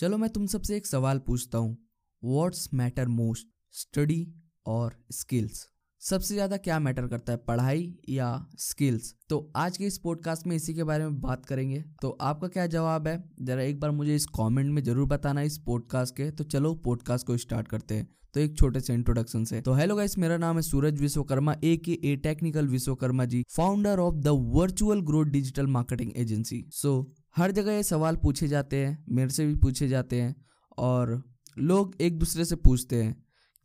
चलो मैं तुम सबसे एक सवाल पूछता हूँ। वॉट्स मैटर मोस्ट स्टडी और स्किल्स सबसे ज़्यादा क्या मैटर करता है, पढ़ाई या स्किल्स तो आज के इस पॉडकास्ट में इसी के बारे में बात करेंगे। तो आपका क्या जवाब है? जरा एक बार मुझे इस कमेंट में ज़रूर बताना इस पॉडकास्ट के। तो चलो पॉडकास्ट को स्टार्ट करते हैं। तो एक छोटे से इंट्रोडक्शन से। तो हेलो गाइस मेरा नाम है Suraj Vishwakarma A K A technical Vishwakarma ji founder of the virtual growth digital marketing agency so हर जगह ये सवाल पूछे जाते हैं, मेरे से भी पूछे जाते हैं और लोग एक दूसरे से पूछते हैं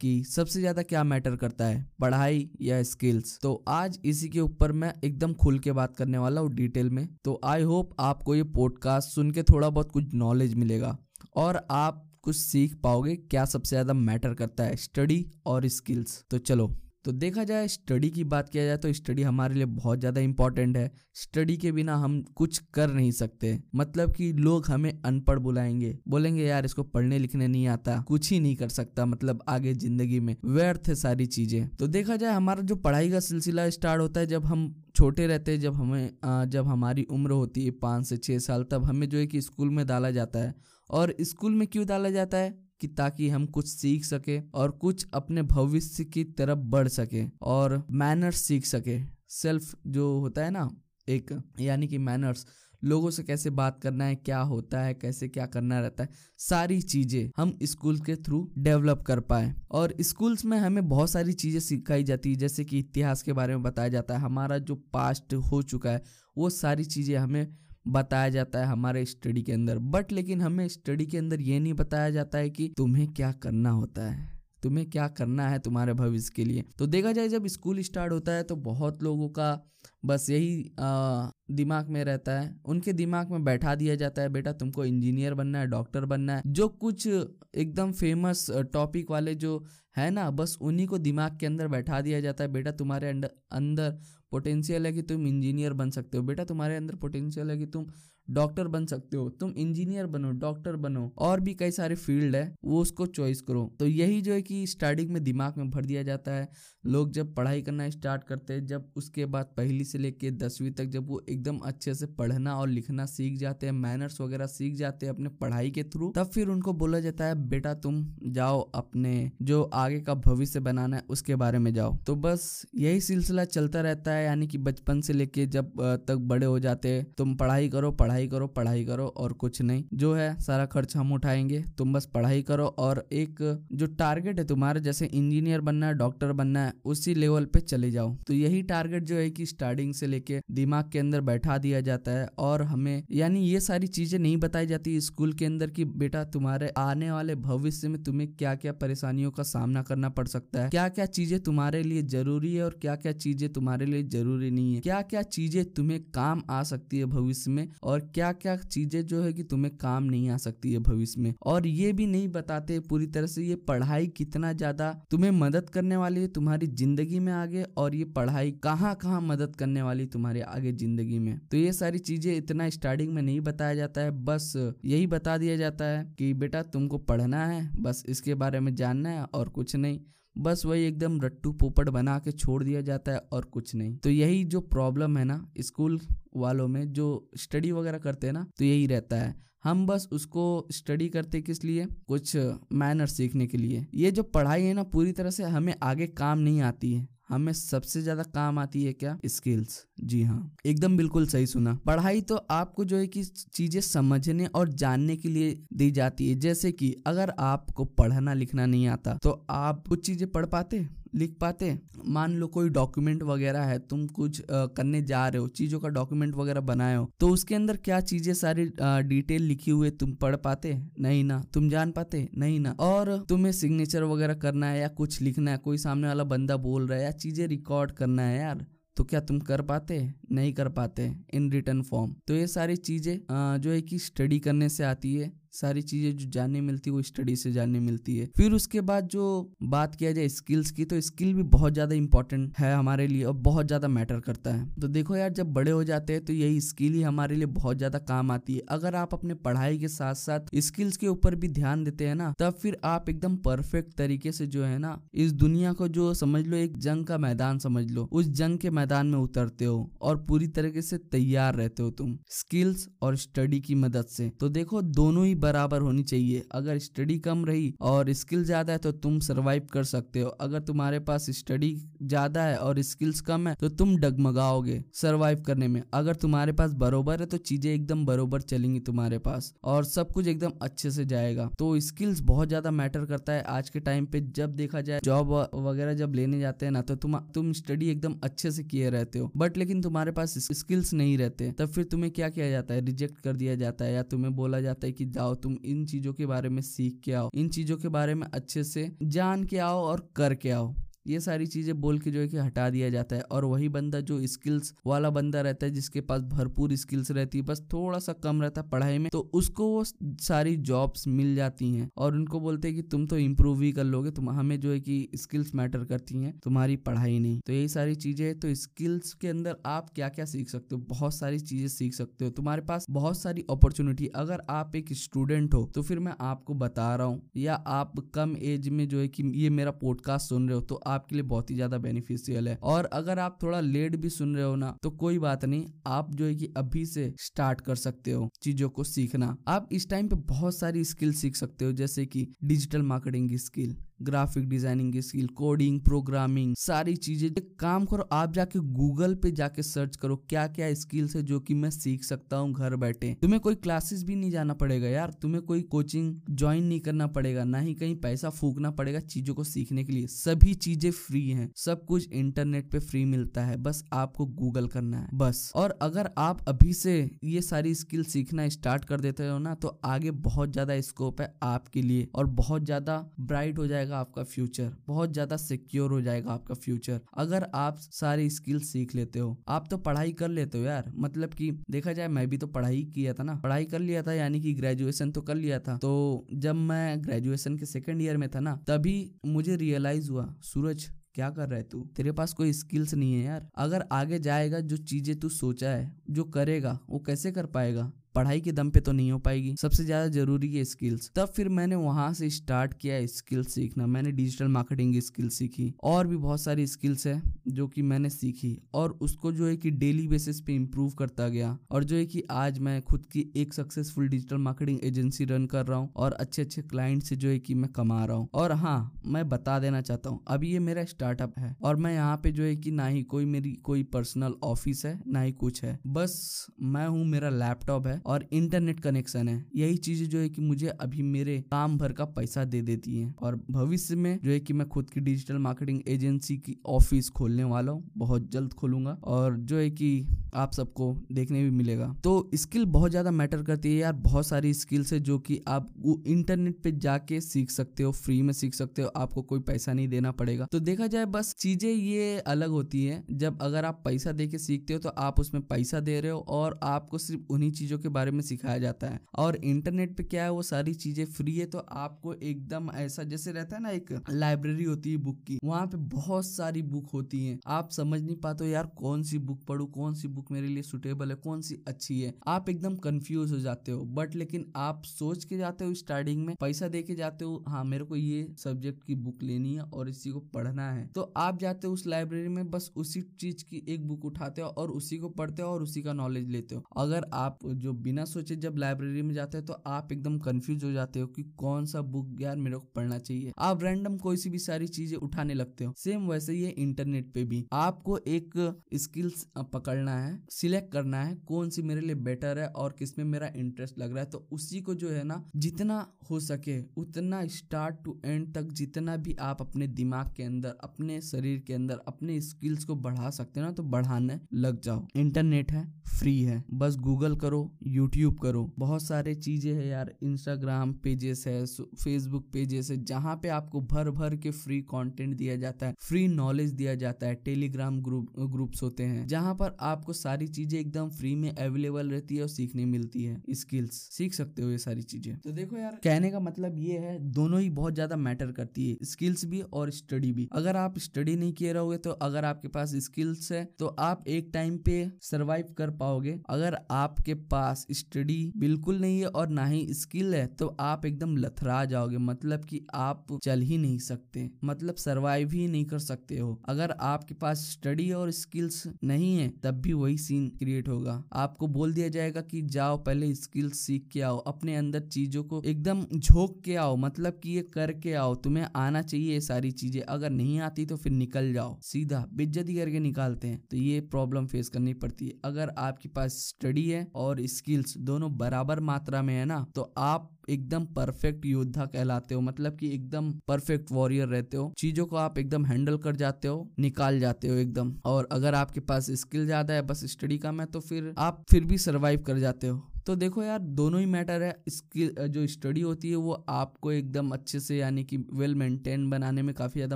कि सबसे ज़्यादा क्या मैटर करता है, पढ़ाई या स्किल्स। तो आज इसी के ऊपर मैं एकदम खुल के बात करने वाला हूँ डिटेल में। तो आई होप आपको ये पॉडकास्ट सुन के थोड़ा बहुत कुछ नॉलेज मिलेगा और आप कुछ सीख पाओगे क्या सबसे ज़्यादा मैटर करता है, स्टडी और स्किल्स। तो चलो। तो देखा जाए स्टडी की बात किया जाए तो स्टडी हमारे लिए बहुत ज़्यादा इंपॉर्टेंट है। स्टडी के बिना हम कुछ कर नहीं सकते। मतलब कि लोग हमें अनपढ़ बुलाएँगे। बोलेंगे, यार, इसको पढ़ने लिखने नहीं आता। कुछ ही नहीं कर सकता मतलब आगे ज़िंदगी में। व्यर्थ है सारी चीज़ें। तो देखा जाए, हमारा जो पढ़ाई का सिलसिला स्टार्ट होता है, जब हम छोटे रहते हैं, जब हमें जब हमारी उम्र होती है पाँच से छः साल, तब हमें जो है कि स्कूल में डाला जाता है। और स्कूल में क्यों डाला जाता है? कि ताकि हम कुछ सीख सके और कुछ अपने भविष्य की तरफ़ बढ़ सके और मैनर्स सीख सके। सेल्फ जो होता है ना, एक, यानी कि मैनर्स लोगों से कैसे बात करना है, क्या होता है, कैसे क्या करना रहता है, सारी चीज़ें हम स्कूल के थ्रू डेवलप कर पाए। और स्कूल्स में हमें बहुत सारी चीज़ें सिखाई जाती है, जैसे कि इतिहास के बारे में बताया जाता है, हमारा जो पास्ट हो चुका है, वो सारी चीज़ें हमें बताया जाता है हमारे स्टडी के अंदर। बट लेकिन हमें स्टडी के अंदर ये नहीं बताया जाता है कि तुम्हें क्या करना होता है। तुम्हें क्या करना है तुम्हारे भविष्य के लिए। तो देखा जाए जब स्कूल स्टार्ट होता है तो बहुत लोगों का बस यही आ, दिमाग में रहता है। उनके दिमाग में बैठा दिया जाता है बेटा तुमको इंजीनियर बनना है डॉक्टर बनना है। जो कुछ एकदम फ़ेमस टॉपिक वाले जो है ना बस उन्हीं को दिमाग के अंदर बैठा दिया जाता है बेटा तुम्हारे अंदर पोटेंशियल है कि तुम इंजीनियर बन सकते हो। बेटा, तुम्हारे अंदर पोटेंशियल है कि तुम डॉक्टर बन सकते हो। तुम इंजीनियर बनो डॉक्टर बनो। और भी कई सारे फ़ील्ड है, वो उसको चॉइस करो। तो यही जो है कि स्टार्टिंग में दिमाग में भर दिया जाता है। लोग जब पढ़ाई करना स्टार्ट करते हैं, जब उसके बाद पहली से लेके दसवीं तक जब वो एकदम अच्छे से पढ़ना और लिखना सीख जाते हैं मैनर्स वगैरह सीख जाते हैं अपने पढ़ाई के थ्रू तब फिर उनको बोला जाता है, बेटा तुम जाओ अपने जो आगे का भविष्य बनाना है, उसके बारे में जाओ। तो बस यही सिलसिला चलता रहता है, यानी कि बचपन से लेके जब तक बड़े हो जाते हैं, तुम पढ़ाई करो पढ़ाई करो पढ़ाई करो और कुछ नहीं। जो है, सारा खर्च हम उठाएँगे, तुम बस पढ़ाई करो और एक जो टारगेट है तुम्हारे, जैसे इंजीनियर बनना है डॉक्टर बनना है उसी लेवल पे चले जाओ। तो यही टारगेट जो है कि स्टार्टिंग से लेके दिमाग के अंदर बैठा दिया जाता है और हमें, यानी ये सारी चीज़ें नहीं बताई जाती स्कूल के अंदर की बेटा तुम्हारे आने वाले भविष्य में तुम्हें क्या क्या परेशानियों का सामना करना पड़ सकता है। क्या क्या चीज़ें तुम्हारे लिए ज़रूरी है और क्या क्या चीज़ें तुम्हारे लिए ज़रूरी नहीं है। क्या क्या चीज़ें तुम्हें काम आ सकती है भविष्य में और क्या क्या चीज़ें जो है कि तुम्हें काम नहीं आ सकती है भविष्य में। और ये भी नहीं बताते पूरी तरह से ये पढ़ाई कितना ज़्यादा तुम्हें मदद करने वाली है, तुम्हारी ज़िंदगी में आगे और ये पढ़ाई कहाँ कहाँ मदद करने वाली तुम्हारे आगे ज़िंदगी में। तो ये सारी चीज़ें इतना स्टार्टिंग में नहीं बताया जाता है, बस यही बता दिया जाता है कि बेटा तुमको पढ़ना है, बस इसके बारे में जानना है और कुछ नहीं। बस वही एकदम रट्टू पोपट बना के छोड़ दिया जाता है और कुछ नहीं। तो यही जो प्रॉब्लम है ना स्कूल वालों में जो स्टडी वगैरह करते हैं ना तो यही रहता है। हम बस उसको स्टडी करते किस लिए? कुछ मैनर सीखने के लिए। ये जो पढ़ाई है ना, पूरी तरह से हमें आगे काम नहीं आती है। हमें सबसे ज़्यादा काम आती है क्या? स्किल्स जी हाँ। एकदम बिल्कुल सही सुना। पढ़ाई तो आपको जो है कि चीज़ें समझने और जानने के लिए दी जाती है। जैसे कि अगर आपको पढ़ना लिखना नहीं आता तो आप कुछ चीज़ें पढ़ पाते? लिख पाते? मान लो कोई डॉक्यूमेंट वगैरह है, तुम कुछ करने जा रहे हो, चीज़ों का डॉक्यूमेंट वगैरह बनाए हो तो उसके अंदर क्या चीज़ें सारी डिटेल लिखी हुई तुम पढ़ पाते? नहीं ना। तुम जान पाते? नहीं ना। और तुम्हें सिग्नेचर वगैरह करना है या कुछ लिखना है, कोई सामने वाला बंदा बोल रहा है या चीज़ें रिकॉर्ड करना है यार तो क्या तुम कर पाते? नहीं कर पाते इन रिटर्न फॉर्म तो ये सारी चीज़ें जो है कि स्टडी करने से आती है। सारी चीज़ें जो जानने मिलती है, वो स्टडी से जानने मिलती है। फिर उसके बाद जो बात किया जाए स्किल्स की तो स्किल भी बहुत ज़्यादा इंपॉर्टेंट है हमारे लिए और बहुत ज़्यादा मैटर करता है। तो देखो यार, जब बड़े हो जाते हैं तो यही स्किल ही हमारे लिए बहुत ज़्यादा काम आती है। अगर आप अपने पढ़ाई के साथ साथ स्किल्स के ऊपर भी ध्यान देते हैं ना, तब फिर आप एकदम परफेक्ट तरीके से जो है ना, इस दुनिया को जो समझ लो, एक जंग का मैदान समझ लो। उस जंग के मैदान में उतरते हो और पूरी तरीके से तैयार रहते हो तुम स्किल्स और स्टडी की मदद से। तो देखो, दोनों ही बराबर होनी चाहिए। अगर स्टडी कम रही और स्किल ज़्यादा है तो तुम सर्वाइव कर सकते हो। अगर तुम्हारे पास स्टडी ज़्यादा है और स्किल्स कम है तो तुम डगमगाओगे सर्वाइव करने में। अगर तुम्हारे पास बरोबर है तो चीज़ें एकदम बरोबर चलेंगी तुम्हारे पास और सब कुछ एकदम अच्छे से जाएगा। तो स्किल्स बहुत ज़्यादा मैटर करता है आज के टाइम पे। जब देखा जाए जॉब वगैरह जब लेने जाते हैं ना तो तुम तुम स्टडी एकदम अच्छे से किए रहते हो। बट लेकिन तुम्हारे पास स्किल्स नहीं रहते, तब फिर तुम्हें क्या किया जाता है? रिजेक्ट कर दिया जाता है या तुम्हें बोला जाता है कि जाओ तुम इन चीज़ों के बारे में सीख के आओ, इन चीज़ों के बारे में अच्छे से जान के आओ और करके आओ। ये सारी चीज़ें बोल के जो है कि हटा दिया जाता है। और वही बंदा जो स्किल्स वाला बंदा रहता है, जिसके पास भरपूर स्किल्स रहती है, बस थोड़ा सा कम रहता है पढ़ाई में तो उसको वो सारी जॉब्स मिल जाती हैं। और उनको बोलते हैं कि तुम तो इम्प्रूव ही कर लोगे, तुम हमें जो है कि स्किल्स मैटर करती हैं, तुम्हारी पढ़ाई नहीं। तो यही सारी चीज़ें तो स्किल्स के अंदर आप क्या क्या सीख सकते हो? बहुत सारी चीज़ें सीख सकते हो। तुम्हारे पास बहुत सारी अपॉर्चुनिटी अगर आप एक स्टूडेंट हो तो फिर मैं आपको बता रहा हूँ, या आप कम एज में जो है कि ये मेरा पॉडकास्ट सुन रहे हो तो आपके लिए बहुत ही ज़्यादा बेनिफिशियल है। और अगर आप थोड़ा लेट भी सुन रहे हो ना तो कोई बात नहीं, आप जो है कि अभी से स्टार्ट कर सकते हो चीज़ों को सीखना। आप इस टाइम पे बहुत सारी स्किल सीख सकते हो, जैसे कि डिजिटल मार्केटिंग की स्किल ग्राफिक डिज़ाइनिंग की स्किल कोडिंग प्रोग्रामिंग सारी चीज़ें। काम करो, आप जाके गूगल पे जाके सर्च करो क्या क्या स्किल्स है जो कि मैं सीख सकता हूँ घर बैठे। तुम्हें कोई क्लासेस भी नहीं जाना पड़ेगा यार। तुम्हें कोई कोचिंग ज्वाइन नहीं करना पड़ेगा, ना ही कहीं पैसा फूकना पड़ेगा चीज़ों को सीखने के लिए। सभी चीज़ें फ्री हैं, सब कुछ इंटरनेट पे फ्री मिलता है, बस आपको गूगल करना है, बस। और अगर आप अभी से ये सारी स्किल सीखना स्टार्ट कर देते हो ना तो आगे बहुत ज़्यादा स्कोप है आपके लिए और बहुत ज़्यादा ब्राइट हो जाएगा आपका फ्यूचर बहुत ज़्यादा सिक्योर हो जाएगा आपका फ्यूचर अगर आप सारी स्किल सीख लेते हो, आप तो पढ़ाई कर लेते हो यार। मतलब कि देखा जाए, मैं भी तो पढ़ाई किया था ना। पढ़ाई कर लिया था, यानी कि ग्रेजुएशन तो कर लिया था। तो जब मैं ग्रेजुएशन के सेकेंड ईयर में था ना, तभी मुझे रियलाइज़ हुआ, सूरज, क्या कर रहा है तू? तेरे पास कोई स्किल्स नहीं है यार। अगर आगे जाएगा, जो चीज़ें तू सोचा है, जो करेगा, वो कैसे कर पाएगा? पढ़ाई के दम पे तो नहीं हो पाएगी। सबसे ज़्यादा ज़रूरी है स्किल्स तब फिर मैंने वहाँ से स्टार्ट किया स्किल सीखना। मैंने डिजिटल मार्केटिंग की स्किल सीखी। और भी बहुत सारी स्किल्स है जो कि मैंने सीखी। और उसको जो है कि डेली बेसिस पे इम्प्रूव करता गया। और जो है कि आज मैं खुद की एक successful digital marketing agency run कर रहा हूँ। और अच्छे अच्छे क्लाइंट से जो है कि मैं कमा रहा हूँ। और हाँ मैं बता देना चाहता हूँ, अभी ये मेरा स्टार्टअप है। और मैं यहाँ पे जो है कि ना ही कोई मेरी कोई पर्सनल ऑफ़िस है, ना ही कुछ है। बस मैं हूँ, मेरा लैपटॉप है। और इंटरनेट कनेक्शन है। यही चीज़ें जो है कि मुझे अभी मेरे काम भर का पैसा दे देती है। और भविष्य में जो है कि मैं खुद की डिजिटल मार्केटिंग एजेंसी की ऑफ़िस खोलने वाला हूँ। बहुत जल्द खोलूँगा और जो है कि आप सबको देखने भी मिलेगा। तो स्किल बहुत ज़्यादा मैटर करती है यार। बहुत सारी स्किल्स है जो कि आप वो इंटरनेट पे जाके सीख सकते हो। फ्री में सीख सकते हो। आपको कोई पैसा नहीं देना पड़ेगा। तो देखा जाए बस चीज़ें ये अलग होती है। जब अगर आप पैसा दे के सीखते हो तो आप उसमें पैसा दे रहे हो और आपको सिर्फ़ उन्हीं चीज़ों के बारे में सिखाया जाता है। और इंटरनेट पे क्या है, वो सारी चीज़ें फ्री है तो आपको एकदम ऐसा जैसे रहता है ना, एक लाइब्रेरी होती है बुक की, वहाँ पे बहुत सारी बुक होती है। आप समझ नहीं पाते यार कौन सी बुक पढ़ू, कौन सी बुक मेरे लिए सुटेबल है, कौन सी अच्छी है। आप एकदम कंफ्यूज हो जाते हो बट लेकिन आप सोच के जाते हो स्टार्टिंग में, पैसा दे के जाते हो हाँ मेरे को ये सब्जेक्ट की बुक लेनी है और इसी को पढ़ना है। तो आप जाते हो उस लाइब्रेरी में, बस उसी चीज़ की एक बुक उठाते हो और उसी को पढ़ते हो और उसी का नॉलेज लेते हो। अगर आप जो बिना सोचे जब लाइब्रेरी में जाते हैं तो आप एकदम कंफ्यूज हो जाते हो कि कौन सा बुक यार मेरे को पढ़ना चाहिए। आप रैंडम कोई सी भी सारी चीज़ें उठाने लगते हो। सेम वैसे ही इंटरनेट पे भी। आपको एक स्किल्स पकड़ना है सिलेक्ट करना है कौन सी मेरे लिए बेटर है और किसमें मेरा इंटरेस्ट लग रहा है। तो उसी को जो है ना, जितना हो सके, उतना स्टार्ट टू एंड तक जितना भी आप अपने दिमाग के अंदर, अपने शरीर के अंदर, अपने स्किल्स को बढ़ा सकते हो ना तो बढ़ाने लग जाओ। इंटरनेट है फ्री है। बस गूगल करो यूट्यूब करो। बहुत सारे चीज़ें है यार। इंस्टाग्राम पेजेस है फेसबुक पेजेस है, जहाँ पे आपको भर भर के फ्री कंटेंट दिया जाता है। फ्री नॉलेज दिया जाता है। टेलीग्राम ग्रुप ग्रुप्स होते हैं, जहाँ पर आपको सारी चीज़ें एकदम फ्री में अवेलेबल रहती है और सीखने मिलती है। स्किल्स सीख सकते हो ये सारी चीज़ें। तो देखो यार, कहने का मतलब ये है, दोनों ही बहुत ज़्यादा मैटर करती है। स्किल्स भी और स्टडी भी। अगर आप स्टडी नहीं किए रहोगे तो अगर आपके पास स्किल्स है तो आप एक टाइम पे सर्वाइव कर पाओगे। अगर आपके पास स्टडी बिल्कुल नहीं है और ना ही स्किल है तो आप एकदम लथरा जाओगे। मतलब कि आप चल ही नहीं सकते मतलब सरवाइव ही नहीं कर सकते हो। अगर आपके पास स्टडी और स्किल्स नहीं है, तब भी वही सीन क्रिएट होगा। आपको बोल दिया जाएगा कि जाओ, पहले स्किल्स सीख के आओ, अपने अंदर चीज़ों को एकदम झोंक के आओ मतलब कि ये करके आओ, तुम्हें आना चाहिए ये सारी चीज़ें। अगर नहीं आती तो फिर निकल जाओ, सीधा बेज्जती करके निकालते हैं। तो ये प्रॉब्लम फेस करनी पड़ती है। अगर आपके पास स्टडी है और स्किल्स दोनों बराबर मात्रा में है ना तो आप एकदम परफेक्ट योद्धा कहलाते हो मतलब कि एकदम परफेक्ट वॉरियर रहते हो। चीज़ों को आप एकदम हैंडल कर जाते हो, निकाल जाते हो एकदम। और अगर आपके पास स्किल ज़्यादा है, बस स्टडी कम है तो फिर आप फिर भी सरवाइव कर जाते हो। तो देखो यार, दोनों ही मैटर है। इसकी जो स्टडी होती है, वो आपको एकदम अच्छे से, यानी कि वेल मेंटेन बनाने में काफ़ी ज़्यादा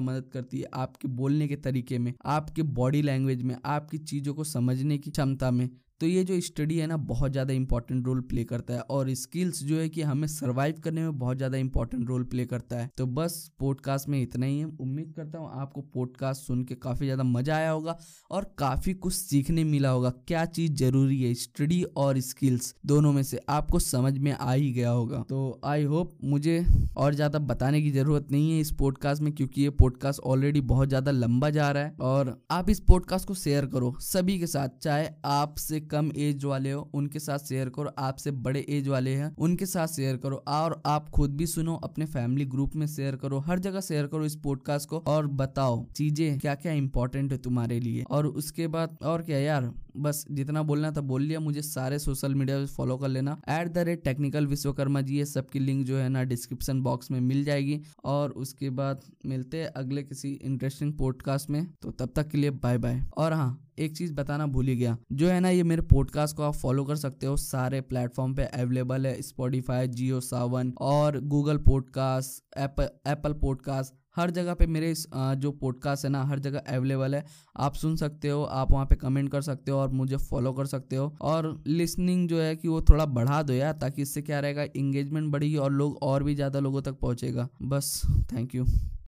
मदद करती है, आपके बोलने के तरीके में, आपके बॉडी लैंग्वेज में, आपकी चीज़ों को समझने की क्षमता में। तो ये जो स्टडी है ना, बहुत ज़्यादा इंपॉर्टेंट रोल प्ले करता है और स्किल्स जो है कि हमें सरवाइव करने में बहुत ज़्यादा इंपॉर्टेंट रोल प्ले करता है। तो बस पॉडकास्ट में इतना ही है। उम्मीद करता हूँ आपको पॉडकास्ट सुन के काफ़ी ज़्यादा मज़ा आया होगा और काफ़ी कुछ सीखने मिला होगा। क्या चीज़ ज़रूरी है स्टडी और स्किल्स दोनों में से? आपको समझ में आ ही गया होगा। तो आई होप मुझे और ज़्यादा बताने की ज़रूरत नहीं है इस पॉडकास्ट में क्योंकि ये पॉडकास्ट ऑलरेडी बहुत ज़्यादा लंबा जा रहा है और आप इस पॉडकास्ट को शेयर करो सभी के साथ, चाहे आपसे कम एज वाले हो, उनके साथ शेयर करो। आपसे बड़े एज वाले हैं, उनके साथ शेयर करो और आप खुद भी सुनो, अपने फैमिली ग्रुप में शेयर करो। हर जगह शेयर करो इस पॉडकास्ट को और बताओ चीज़ें क्या क्या इंपॉर्टेंट है तुम्हारे लिए। और उसके बाद और क्या यार, बस जितना बोलना था बोल लिया। मुझे सारे सोशल मीडिया पे फॉलो कर लेना। At the rate technical Vishwakarma ji ये सबकी लिंक जो है ना डिस्क्रिप्शन बॉक्स में मिल जाएगी। और उसके बाद मिलते हैं अगले किसी इंटरेस्टिंग पॉडकास्ट में। तो तब तक के लिए बाय बाय और हाँ एक चीज़ बताना भूल ही गया। जो है ना, ये मेरे पॉडकास्ट को आप फॉलो कर सकते हो। सारे प्लेटफॉर्म पे अवेलेबल है। स्पॉटिफाई जियो सावन और गूगल पॉडकास्ट एप्पल पॉडकास्ट हर जगह पे मेरे जो पॉडकास्ट है ना, हर जगह अवेलेबल है। आप सुन सकते हो, आप वहाँ पे कमेंट कर सकते हो और मुझे फॉलो कर सकते हो। और लिसनिंग जो है कि वो थोड़ा बढ़ा दो यार, ताकि इससे क्या रहेगा इंगेजमेंट बढ़ेगी और लोग और भी ज़्यादा लोगों तक पहुँचेगा। बस थैंक यू